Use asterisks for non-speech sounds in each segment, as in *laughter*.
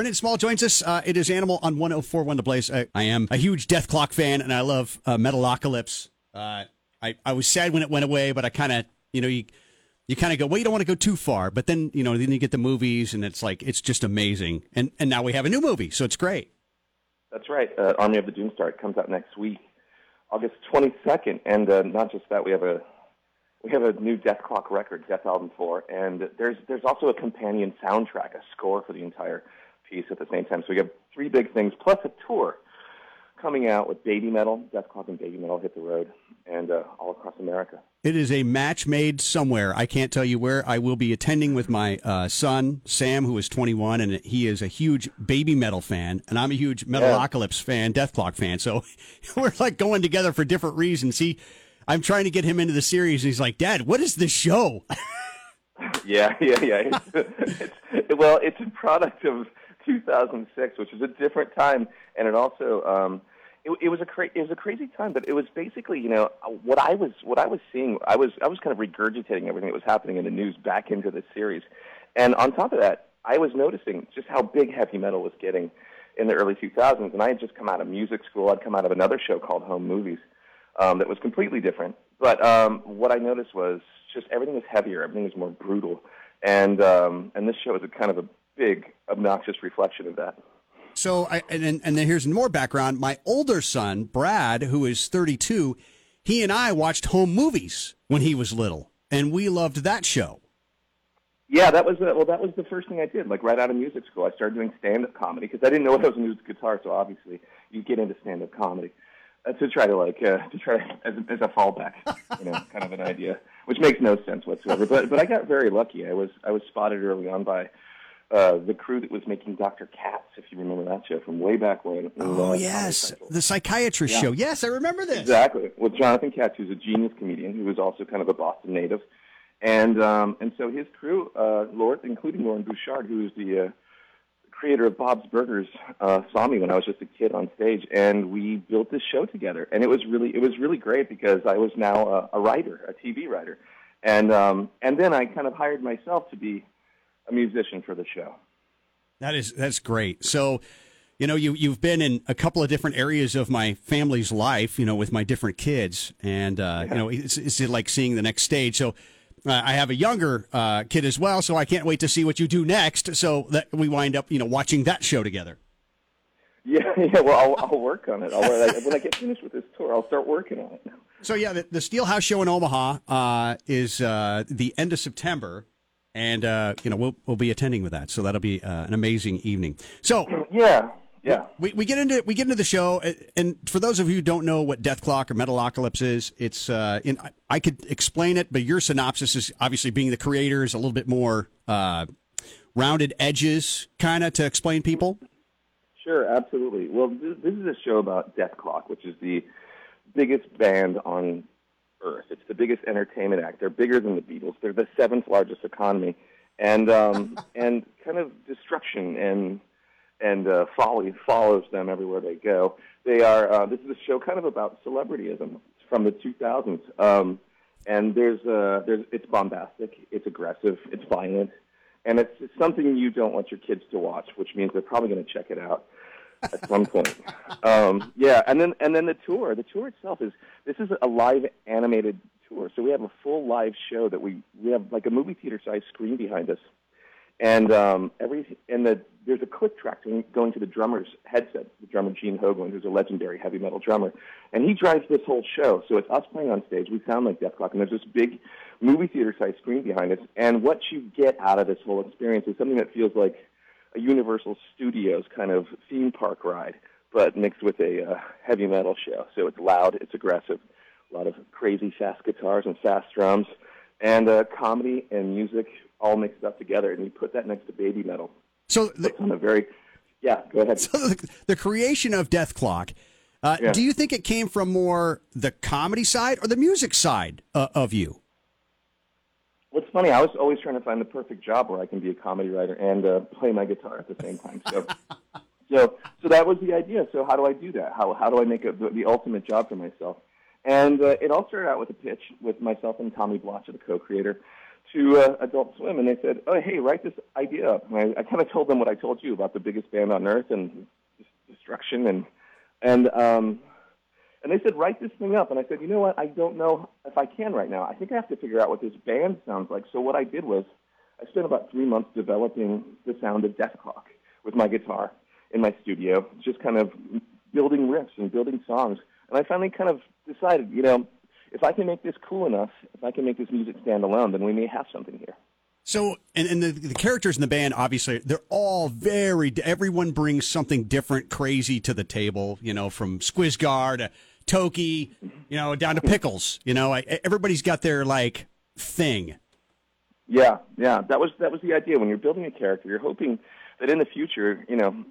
Brendon Small joins us. Uh, it is Animal on 1041 The Blaze. I, I am a huge Dethklok fan, and I love uh, Metalocalypse. Uh, I, I was sad when it went away, but I kind of, you know, you you kind of go, well, you don't want to go too far, but then, you know, then you get the movies, and it's like, it's just amazing. And and now we have a new movie, so it's great. That's right. Uh, Army of the Doomstar comes out next week, August 22nd, and uh, not just that, we have a we have a new Dethklok record, Death Album Four, and there's there's also a companion soundtrack, a score for the entire piece at the same time. So we have three big things plus a tour coming out with Babymetal, Death Clock and Babymetal hit the road, and uh, all across America. It is a match made somewhere. I can't tell you where. I will be attending with my uh, son, Sam, who is 21, and he is a huge Babymetal fan, and I'm a huge Metalocalypse fan, Dethklok fan. So *laughs* we're like going together for different reasons. He, I'm trying to get him into the series, and he's like, Dad, what is this show? *laughs* Yeah, yeah, yeah. It's, *laughs* it's, well, it's a product of 2006, which is a different time, and it also um, it, it was a cra- it was a crazy time. But it was basically, you know, what I was what I was seeing. I was I was kind of regurgitating everything that was happening in the news back into this series, and on top of that, I was noticing just how big heavy metal was getting in the early 2000s. And I had just come out of music school. I'd come out of another show called Home Movies um, that was completely different. But um, what I noticed was just everything was heavier, everything was more brutal, and um, and this show is a kind of a big, obnoxious reflection of that. So, I, and then- and then here's more background. My older son, Brad, who is 32, he and I watched home movies when he was little, and we loved that show. Yeah, that was uh, well. That was the first thing I did. Like right out of music school, I started doing stand-up comedy because I didn't know what I was going to do with guitar. So obviously, you get into stand-up comedy uh, to try to like uh, to try *laughs* as a, as a fallback, you know, kind of an idea, which makes no sense whatsoever. But but I got very lucky. I was I was spotted early on by uh, the crew that was making Doctor Katz, if you remember that show from way back when. Oh yes, the psychiatrist Yeah. show. Yes, I remember this. Exactly. With Jonathan Katz, who's a genius comedian, who was also kind of a Boston native. And um, and so his crew, uh, Lord, including Loren Bouchard, who is the uh, creator of Bob's Burgers, uh, saw me when I was just a kid on stage, and we built this show together. And it was really it was really great because I was now a, a writer, a TV writer, and um, and then I kind of hired myself to be a musician for the show. That is that's great. So, you know, you you've been in a couple of different areas of my family's life, you know, with my different kids, and uh, you know, it's, it's like seeing the next stage. So. Uh, I have a younger uh, kid as well, so I can't wait to see what you do next. So that we wind up, you know, watching that show together. *laughs* Yeah, yeah. Well, I'll, I'll work on it. I'll, when I get finished with this tour, I'll start working on it. So yeah, the, the Steelhouse show in Omaha uh, is uh, the end of September, and uh, you know we'll we'll be attending with that. So that'll be uh, an amazing evening. So Yeah, yeah. we, we get into we get into the show, and for those of you who don't know what Dethklok or Metalocalypse is, it's uh, in I, could explain it, but your synopsis is obviously being the creators, a little bit more uh, rounded edges, kind of to explain people. Sure, absolutely. Well, this, this is a show about Dethklok, which is the biggest band on Earth. It's the biggest entertainment act. They're bigger than the Beatles. They're the seventh largest economy, and um, *laughs* and kind of destruction and and uh, folly follows them everywhere they go. They are. Uh, this is a show kind of about celebrityism from the 2000s, um, and there's uh, there's it's bombastic, it's aggressive, it's violent, and it's, it's something you don't want your kids to watch, which means they're probably going to check it out at some point. Um, yeah, and then and then the tour. The tour itself is this is a live animated tour, so we have a full live show that we we have like a movie theater size screen behind us, and um, every and the there's a click track going- to the drummer's headset, the drummer Gene Hoglan, who's a legendary heavy metal drummer, and he drives this whole show. So it's us playing on stage. We sound like Dethklok, and there's this big movie theater size screen behind us. And what you get out of this whole experience is something that feels like a Universal Studios kind of theme park ride, but mixed with a uh, heavy metal show. So it's loud, it's aggressive, a lot of crazy fast guitars and fast drums, and uh, comedy and music all mixed up together. And you put that next to Babymetal, So the, on a very yeah. Go ahead. so the, the creation of Dethklok. Uh, Yeah. Do you think it came from more the comedy side or the music side uh, of you? What's funny, I was always trying to find the perfect job where I can be a comedy writer and uh, play my guitar at the same time. So, *laughs* so, so that was the idea. So, how do I do that? How how do I make a, the, the ultimate job for myself? And uh, it all started out with a pitch with myself and Tommy Blacha, the co-creator, to uh, Adult Swim, and they said, "Oh, hey, write this idea up." And I, I kind of told them what I told you about the biggest band on earth and destruction, and and um, and they said, write this thing up. And I said, you know what? I don't know if I can right now. I think I have to figure out what this band sounds like. So what I did was I spent about three months developing the sound of Dethklok with my guitar in my studio, just kind of building riffs and building songs. And I finally kind of decided, you know, if I can make this cool enough, if I can make this music stand alone, then we may have something here. So, and, and the, the characters in the band, obviously, they're all very, everyone brings something different, crazy to the table, you know, from Skwisgaar to Toki, you know, down to Pickles. You know, I, everybody's got their, like, thing. Yeah, yeah. That was that was the idea. When you're building a character, you're hoping that in the future, you know,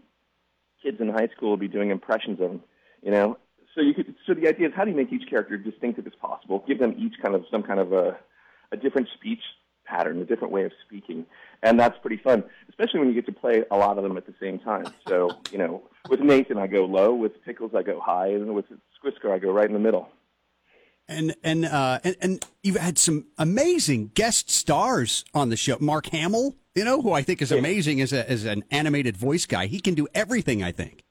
kids in high school will be doing impressions of them. You know, so you could. So the idea is how do you make each character distinctive as possible? Give them each kind of some kind of a a different speech pattern, a different way of speaking, and that's pretty fun, especially when you get to play a lot of them at the same time. So you know, with Nathan I go low, with Pickles I go high, and with Skwisgaar I go right in the middle. And and uh and, and you've had some amazing guest stars on the show. Mark Hamill, you know, who I think is amazing as a as an animated voice guy. He can do everything. I think.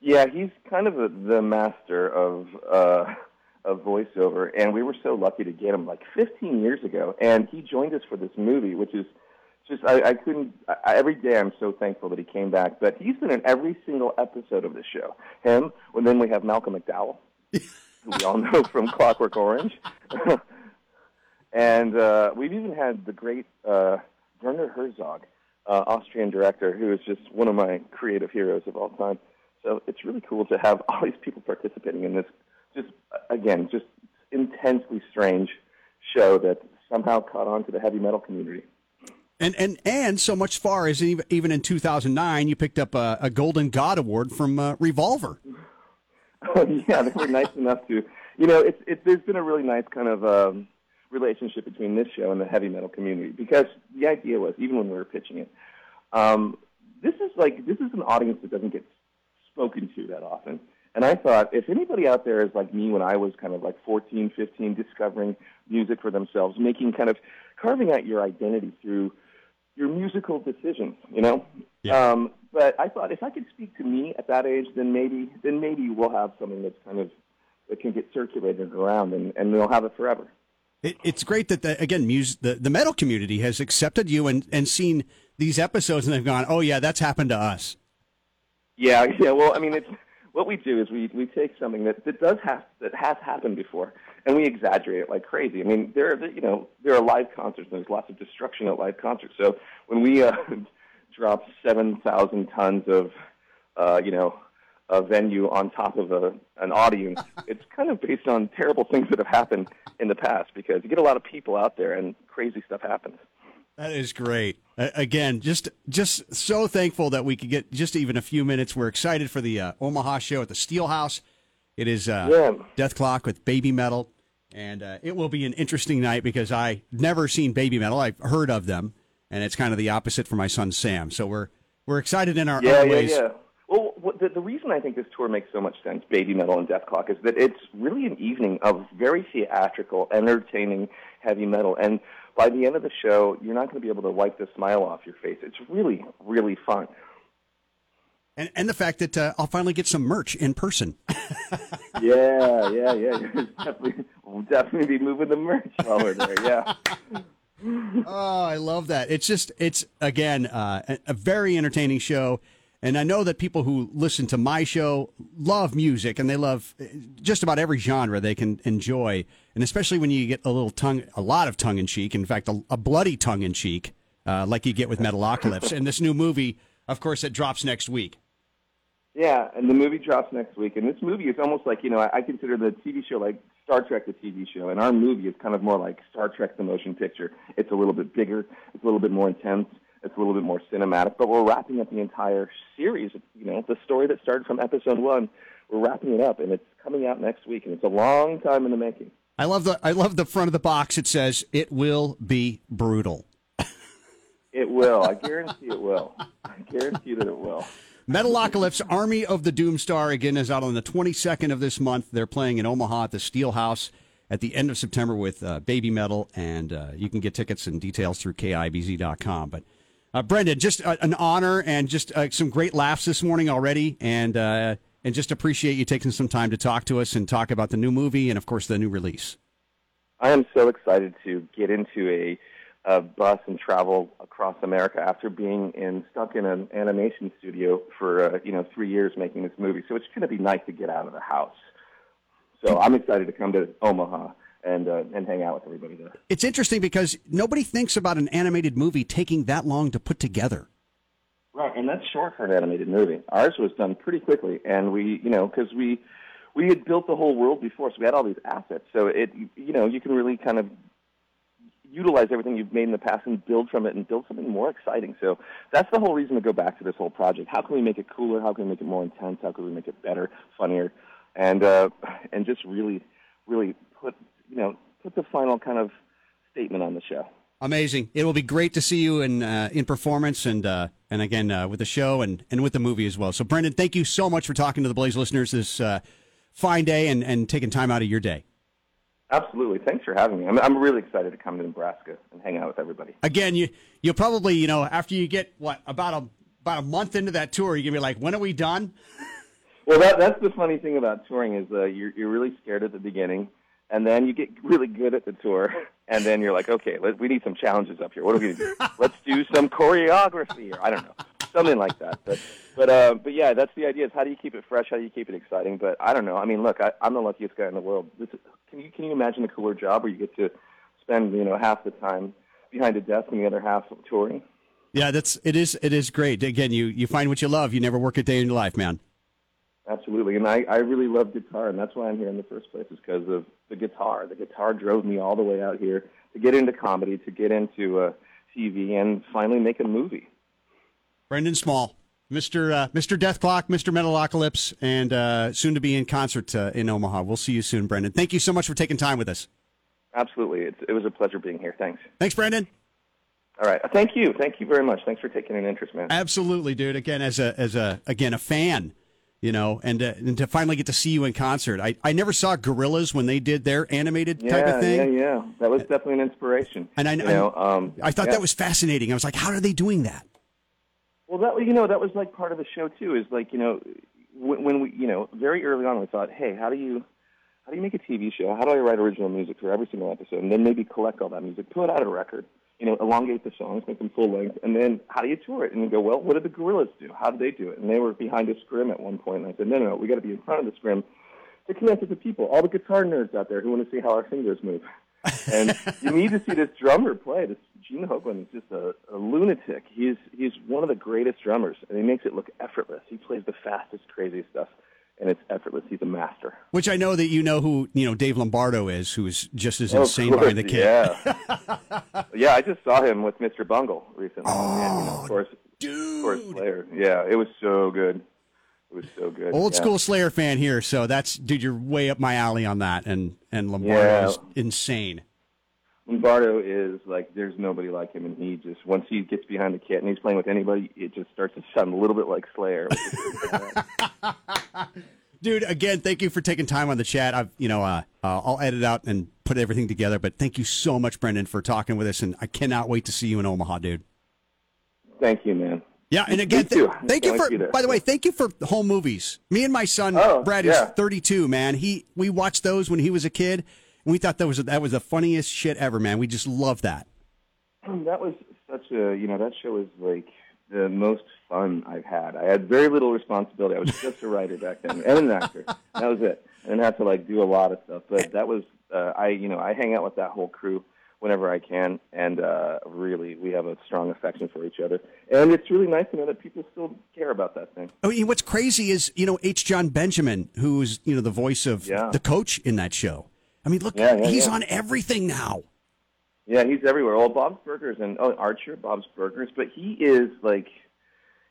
Yeah, he's kind of a, the master of uh, of voiceover, and we were so lucky to get him like 15 years ago, and he joined us for this movie, which is just I, I couldn't. I, every day, I'm so thankful that he came back. But he's been in every single episode of the show. Him, and then we have Malcolm McDowell, *laughs* who we all know from Clockwork Orange, *laughs* and uh, we've even had the great uh, Werner Herzog, uh, Austrian director, who is just one of my creative heroes of all time. So it's really cool to have all these people participating in this, just again, just intensely strange show that somehow caught on to the heavy metal community. And and and so much far as even in 2009, you picked up a, a Golden God Award from uh, Revolver. *laughs* Oh, yeah, they were nice enough to, you know, it's it's there's been a really nice kind of um, relationship between this show and the heavy metal community because the idea was even when we were pitching it, um, this is like this is an audience that doesn't get spoken to that often. And I thought if anybody out there is like me when I was kind of like 14, 15, discovering music for themselves, making kind of carving out your identity through your musical decisions, you know. Yeah. Um, but I thought if I could speak to me at that age, then maybe then maybe we'll have something that's kind of that can get circulated around, and, and we'll have it forever. It, it's great that the, again, mus the the metal community has accepted you and and seen these episodes and they've gone, oh yeah, that's happened to us. Yeah, *laughs* yeah. Well, I mean, it's what we do is we we take something that that does have that has happened before, and we exaggerate it like crazy. I mean, there are you know there are live concerts and there's lots of destruction at live concerts. So when we uh, *laughs* drop seven thousand tons of uh, you know a venue on top of a an audience, *laughs* it's kind of based on terrible things that have happened in the past because you get a lot of people out there and crazy stuff happens. That is great. Again, just just so thankful that we could get just even a few minutes. We're excited for the uh, Omaha show at the Steelhouse. It is uh, Yeah. Dethklok with Babymetal, and uh, it will be an interesting night because I never seen Babymetal. I've heard of them, and it's kind of the opposite for my son Sam. So we're we're excited in our Yeah, own yeah, ways. yeah. Well, what, the, the reason I think this tour makes so much sense, Babymetal and Dethklok, is that it's really an evening of very theatrical, entertaining heavy metal. And by the end of the show, you're not going to be able to wipe the smile off your face. It's really, really fun. And and the fact that uh, I'll finally get some merch in person. *laughs* Yeah, yeah, yeah. *laughs* definitely, we'll definitely be moving the merch while we're there. Yeah. *laughs* Oh, I love that. It's just, it's again uh, a, a very entertaining show. And I know that people who listen to my show love music and they love uh, just about every genre they can enjoy. And especially when you get a little tongue, a lot of tongue in cheek, in fact, a, a bloody tongue in cheek, uh, like you get with Metalocalypse. and this new movie, of course, it drops next week. Yeah, and the movie drops next week. And this movie is almost like, you know, I, I consider the TV show like Star Trek the TV show, and our movie is kind of more like Star Trek the motion picture. It's a little bit bigger, it's a little bit more intense. It's a little bit more cinematic, but we're wrapping up the entire series. You know, the story that started from episode one, we're wrapping it up, and it's coming out next week, and it's a long time in the making. I love the I love the front of the box. It says it will be brutal. It will. I guarantee it will. I guarantee that it will. Metalocalypse Army of the Doomstar again is out on the 22nd of this month. They're playing in Omaha at the Steel House at the end of September with uh, Babymetal, and uh, you can get tickets and details through KIBZ.com. But uh, Brendon, just uh, an honor and just uh, some great laughs this morning already, and uh, and just appreciate you taking some time to talk to us and talk about the new movie and of course the new release. I am so excited to get into a, a bus and travel across America after being in stuck in an animation studio for uh, you know three years making this movie. So it's going to be nice to get out of the house. So I'm excited to come to Omaha and uh, and hang out with everybody there. It's interesting because nobody thinks about an animated movie taking that long to put together. Right, and that's short for an animated movie. Ours was done pretty quickly, and we, you know, because we we had built the whole world before, so we had all these assets. So it, you know, you can really kind of utilize everything you've made in the past and build from it and build something more exciting. So that's the whole reason to go back to this whole project. How can we make it cooler? How can we make it more intense? How can we make it better, funnier, and uh, and just really, really put you know put the final kind of statement on the show. Amazing! It will be great to see you in uh, in performance and uh, and again uh, with the show and, and with the movie as well. So, Brendon, thank you so much for talking to the Blaze listeners this uh, fine day and, and taking time out of your day. Absolutely. Thanks for having me. I'm, I'm really excited to come to Nebraska and hang out with everybody. Again, you you'll probably you know after you get what about a about a month into that tour, you're gonna be like, when are we done? *laughs* Well, that, that's the funny thing about touring is uh, you're, you're really scared at the beginning, and then you get really good at the tour, *laughs* and then you're like, okay, let, we need some challenges up here. What are we going to do? *laughs* Let's do some choreography, or I don't know, something like that. But but uh, but yeah, that's the idea. Is how do you keep it fresh? How do you keep it exciting? But I don't know. I mean, look, I, I'm the luckiest guy in the world. This is, can you can you imagine a cooler job where you get to spend you know half the time behind a desk and the other half touring? Yeah, that's it is it is great. Again, you you find what you love. You never work a day in your life, man. Absolutely, and I, I really love guitar, and that's why I'm here in the first place, is because of the guitar. The guitar drove me all the way out here to get into comedy, to get into uh, TV, and finally make a movie. Brendon Small, Mr. Uh, Mr. Dethklok, Mr. Metalocalypse, and uh, soon to be in concert uh, in Omaha. We'll see you soon, Brendon. Thank you so much for taking time with us. Absolutely, it's, it was a pleasure being here. Thanks. Thanks, Brendon. All right, thank you, thank you very much. Thanks for taking an interest, man. Absolutely, dude. Again, as a as a again a fan, you know, and, uh, and to finally get to see you in concert. I, I never saw Gorillaz when they did their animated yeah, type of thing. Yeah, yeah, that was definitely an inspiration. And I, you know, um, I thought yeah. that was fascinating. I was like, how are they doing that? Well, that you know that was like part of the show too. Is like you know when, we you know very early on we thought, hey, how do you how do you make a TV show? How do I write original music for every single episode, and then maybe collect all that music, put it out a record, you know, elongate the songs, make them full length, and then how do you tour it? And you go, well, what did the Gorillaz do? How did they do it? And they were behind a scrim at one point, and I said, no, no, no, we got to be in front of the scrim to connect with the people, all the guitar nerds out there who want to see how our fingers move. And *laughs* you need to see this drummer play. This Gene Hoglan is just a, a lunatic. He's he's one of the greatest drummers, and he makes it look effortless. He plays the fastest, craziest stuff, and it's effortless. He's a master. Which I know that you know who you know Dave Lombardo is, who is just as Oh, insane course, behind the kit. Yeah, *laughs* yeah. I just saw him with Mr. Bungle recently. and, you know, of oh, course, dude. of course, Dude. Slayer. Yeah, it was so good. It was so good. Old yeah. school Slayer fan here, so that's dude, you're way up my alley on that, and and Lombardo is insane. Lombardo is like there's nobody like him, and he just once he gets behind the kit and he's playing with anybody, it just starts to sound a little bit like Slayer. which is really bad. Dude, again, thank you for taking time on the chat. I've, you know, uh, uh, I'll edit out and put everything together. But thank you so much, Brendon, for talking with us, and I cannot wait to see you in Omaha, dude. Thank you, man. Yeah, and again, th- thank you for. By the way, thank you for home movies. Me and my son Oh, Brad yeah. is 32. Man, he we watched those when he was a kid, and we thought that was that was the funniest shit ever. Man, we just love that. That was such a you know that show was like the most fun I've had. I had very little responsibility. I was just a writer back then and an actor. That was it. I didn't have to like do a lot of stuff. But that was uh, I you know I hang out with that whole crew whenever I can, and uh, really we have a strong affection for each other. And it's really nice to know that people still care about that thing. I mean, what's crazy is you know H. Jon Benjamin, who's you know the voice of Yeah. the coach in that show. I mean, look, Yeah, yeah, he's on everything now. Yeah, he's everywhere. Well, Bob's Burgers and oh, Archer, Bob's Burgers, but he is like,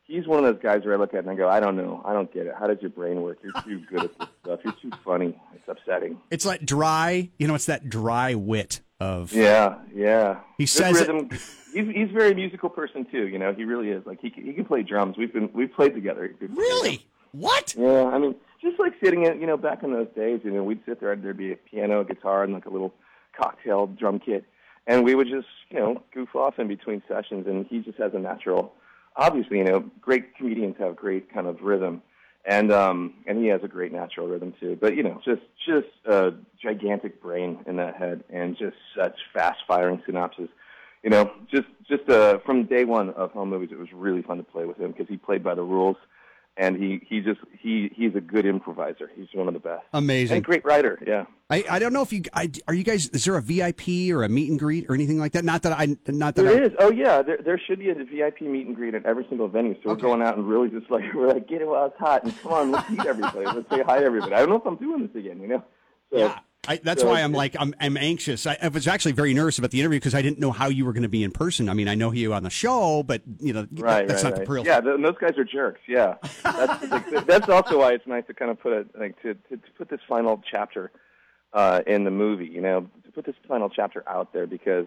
he's one of those guys where I look at and I go, I don't know, I don't get it. How does your brain work? You're too good at this stuff. You're too funny. It's upsetting. It's like dry, you know, it's that dry wit of. Yeah, yeah. He says rhythm. He's he's a very musical person too. You know, he really is. Like he can, he can play drums. We've been we've played together. Really? What? Yeah, I mean, just like sitting in, you know, back in those days, you know, we'd sit there, and there'd be a piano, a guitar, and like a little cocktail drum kit, and we would just, you know, goof off in between sessions, and he just has a natural, obviously, you know, great comedians have great kind of rhythm, and um, and he has a great natural rhythm too, but you know, just just a gigantic brain in that head, and just such fast firing synopses. You know, just just uh, from day one of home movies, it was really fun to play with him because he played by the rules and he he just he he's a good improviser. He's one of the best. Amazing. And great writer. Yeah. I, I don't know if you I, are you guys is there a VIP or a meet and greet or anything like that? Not that I not that There I, is. Oh yeah, there there should be a VIP meet and greet at every single venue. So we're going out and really just like *laughs* we're like get it while it's hot and come on, let's meet everybody. Let's say hi to everybody. I don't know if I'm doing this again. You know. So, Yeah. I, that's so why I'm like I'm I'm anxious. I, I was actually very nervous about the interview because I didn't know how you were going to be in person. I mean, I know you on the show, but you know Right, that's right, not right. the real. Yeah, th- those guys are jerks. Yeah, that's like, that's also why it's nice to kind of put it like to, to to put this final chapter uh, in the movie. You know, to put this final chapter out there because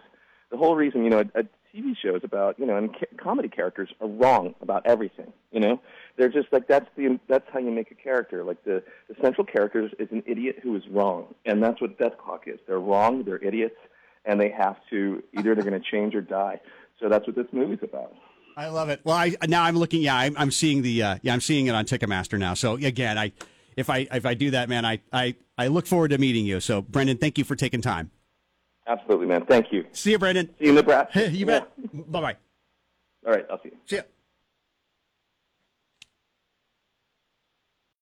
the whole reason, you know, a, a TV shows about, you know, and ca- comedy characters are wrong about everything. You know, they're just like that's the that's how you make a character. Like the the central character is an idiot who is wrong, and that's what Dethklok is. They're wrong. They're idiots, and they have to either they're going to change or die. So that's what this movie's about. I love it. Well, I now I'm looking. Yeah, I'm, I'm seeing the. Uh, yeah, I'm seeing it on Ticketmaster now. So again, I if I if I do that, man, I I I look forward to meeting you. So Brendon, thank you for taking time. Absolutely, man. Thank you. See you, Brendon. See you in Nebraska. *laughs* you bet. Bye bye. All right, I'll see you. See ya.